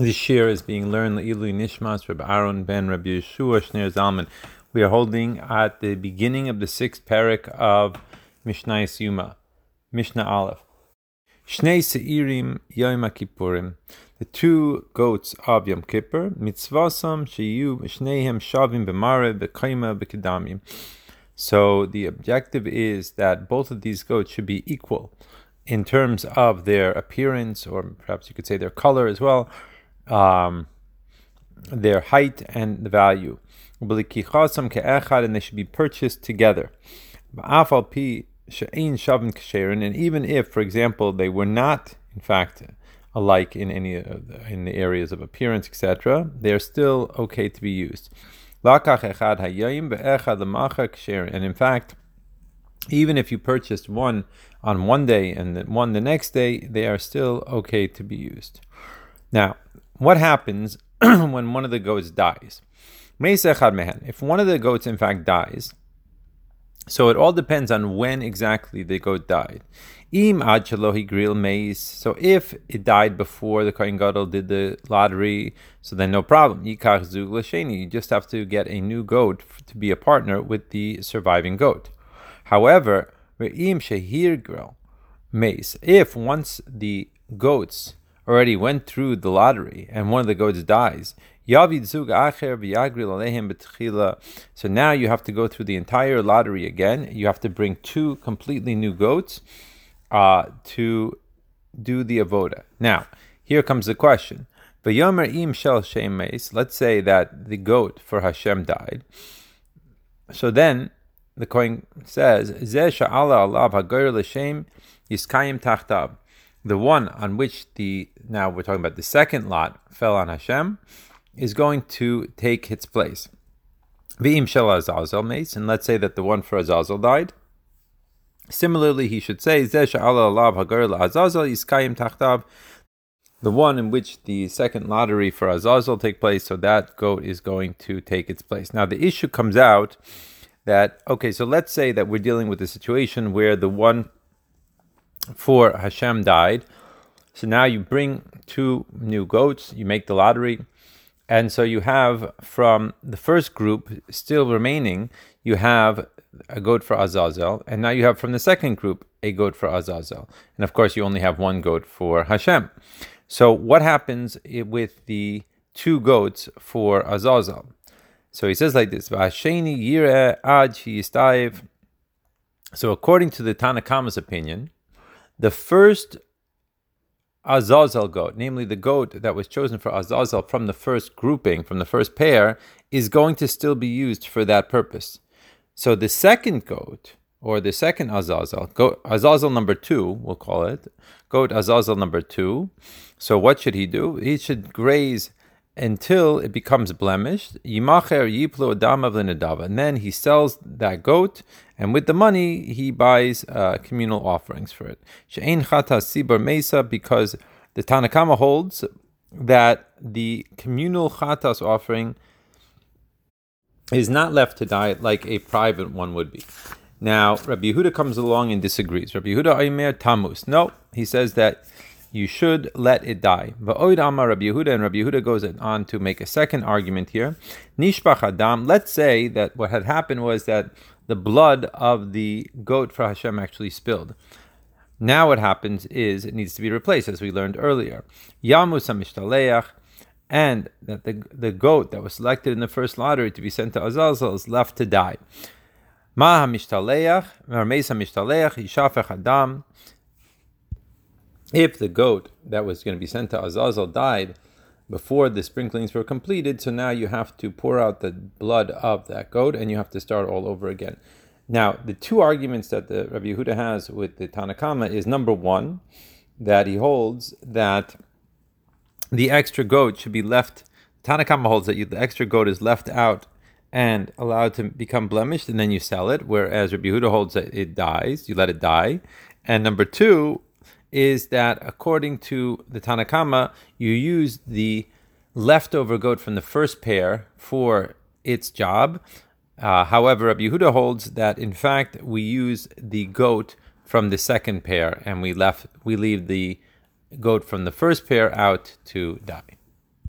This shiur is being learned Ilu Nishmas Rabbi Aaron ben Rabbi Yeshua Shneir Zalman. We are holding at the beginning of the sixth parak of Mishnah Yoma, Mishnah Aleph. Shnei Seirim Yom Kippurim. The two goats of Yom Kippur, mitzvasam sheyu shneihem shavim b'mare b'kaima b'kedamim. So the objective is that both of these goats should be equal in terms of their appearance, or perhaps you could say their color as well, um, their height and the value. And they should be purchased together. And even if, for example, they were not, in fact, alike in any in the areas of appearance, etc., they are still okay to be used. And in fact, even if you purchased one on one day and one the next day, they are still okay to be used. Now, what happens when one of the goats dies? If one of the goats, in fact, dies, so it all depends on when exactly the goat died. Im mace. So if it died before the Kohen Gadol did the lottery, so then no problem. You just have to get a new goat to be a partner with the surviving goat. However, mace. If once the goats already went through the lottery and one of the goats dies, so now you have to go through the entire lottery again. You have to bring two completely new goats uh, to do the avoda. Now, here comes the question. Let's say that the goat for Hashem died. So then the Kohen says, the one on which the now we're talking about the second lot fell on Hashem is going to take its place. V'im shel Azazel mace, and let's say that the one for Azazel died. Similarly, he should say Zeh alav hagar Azazel iskayim tachtav. The one in which the second lottery for Azazel take place, so that goat is going to take its place. Now the issue comes out that okay, so let's say that we're dealing with a situation where the one for Hashem died. So now you bring two new goats, you make the lottery, and so you have from the first group still remaining, you have a goat for Azazel, and now you have from the second group a goat for Azazel. And of course, you only have one goat for Hashem. So what happens with the two goats for Azazel? So he says like this: So according to the Tanna Kamma's opinion, the first Azazel goat, namely the goat that was chosen for Azazel from the first grouping, from the first pair, is going to still be used for that purpose. So the second goat, or the second Azazel, goat, Azazel number two, we'll call it, goat Azazel number two. So what should he do? He should graze until it becomes blemished. Yimacher adamav l'nedava. And then he sells that goat, and with the money he buys uh, communal offerings for it. She'ein chata sibur mesa, because the Tanna Kamma holds that the communal chatas offering is not left to die like a private one would be. Now, Rabbi Yehuda comes along and disagrees. Rabbi Yehuda Aimer Tamus. No, he says that you should let it die. Va'oid Amar Rabbi Yehuda, and Rabbi Yehuda goes on to make a second argument here. Nishbach Adam, let's say that what had happened was that the blood of the goat for Hashem actually spilled. Now what happens is it needs to be replaced, as we learned earlier. Yamus Mishtaleach, and that the, the goat that was selected in the first lottery to be sent to Azazel is left to die. Ma Mishtaleach, Mermesa Mishtaleach, Yishafech Adam, if the goat that was going to be sent to Azazel died before the sprinklings were completed, so now you have to pour out the blood of that goat and you have to start all over again. Now, the two arguments that the Rabbi Yehuda has with the Tanna Kamma is number one, that he holds that the extra goat should be left. Tanna Kamma holds that you, the extra goat is left out and allowed to become blemished, and then you sell it. Whereas Rabbi Yehuda holds that it dies, you let it die. And number two, is that according to the Tanna Kamma, you use the leftover goat from the first pair for its job. Uh, however, Rabbi Yehuda holds that in fact we use the goat from the second pair and we left we leave the goat from the first pair out to die.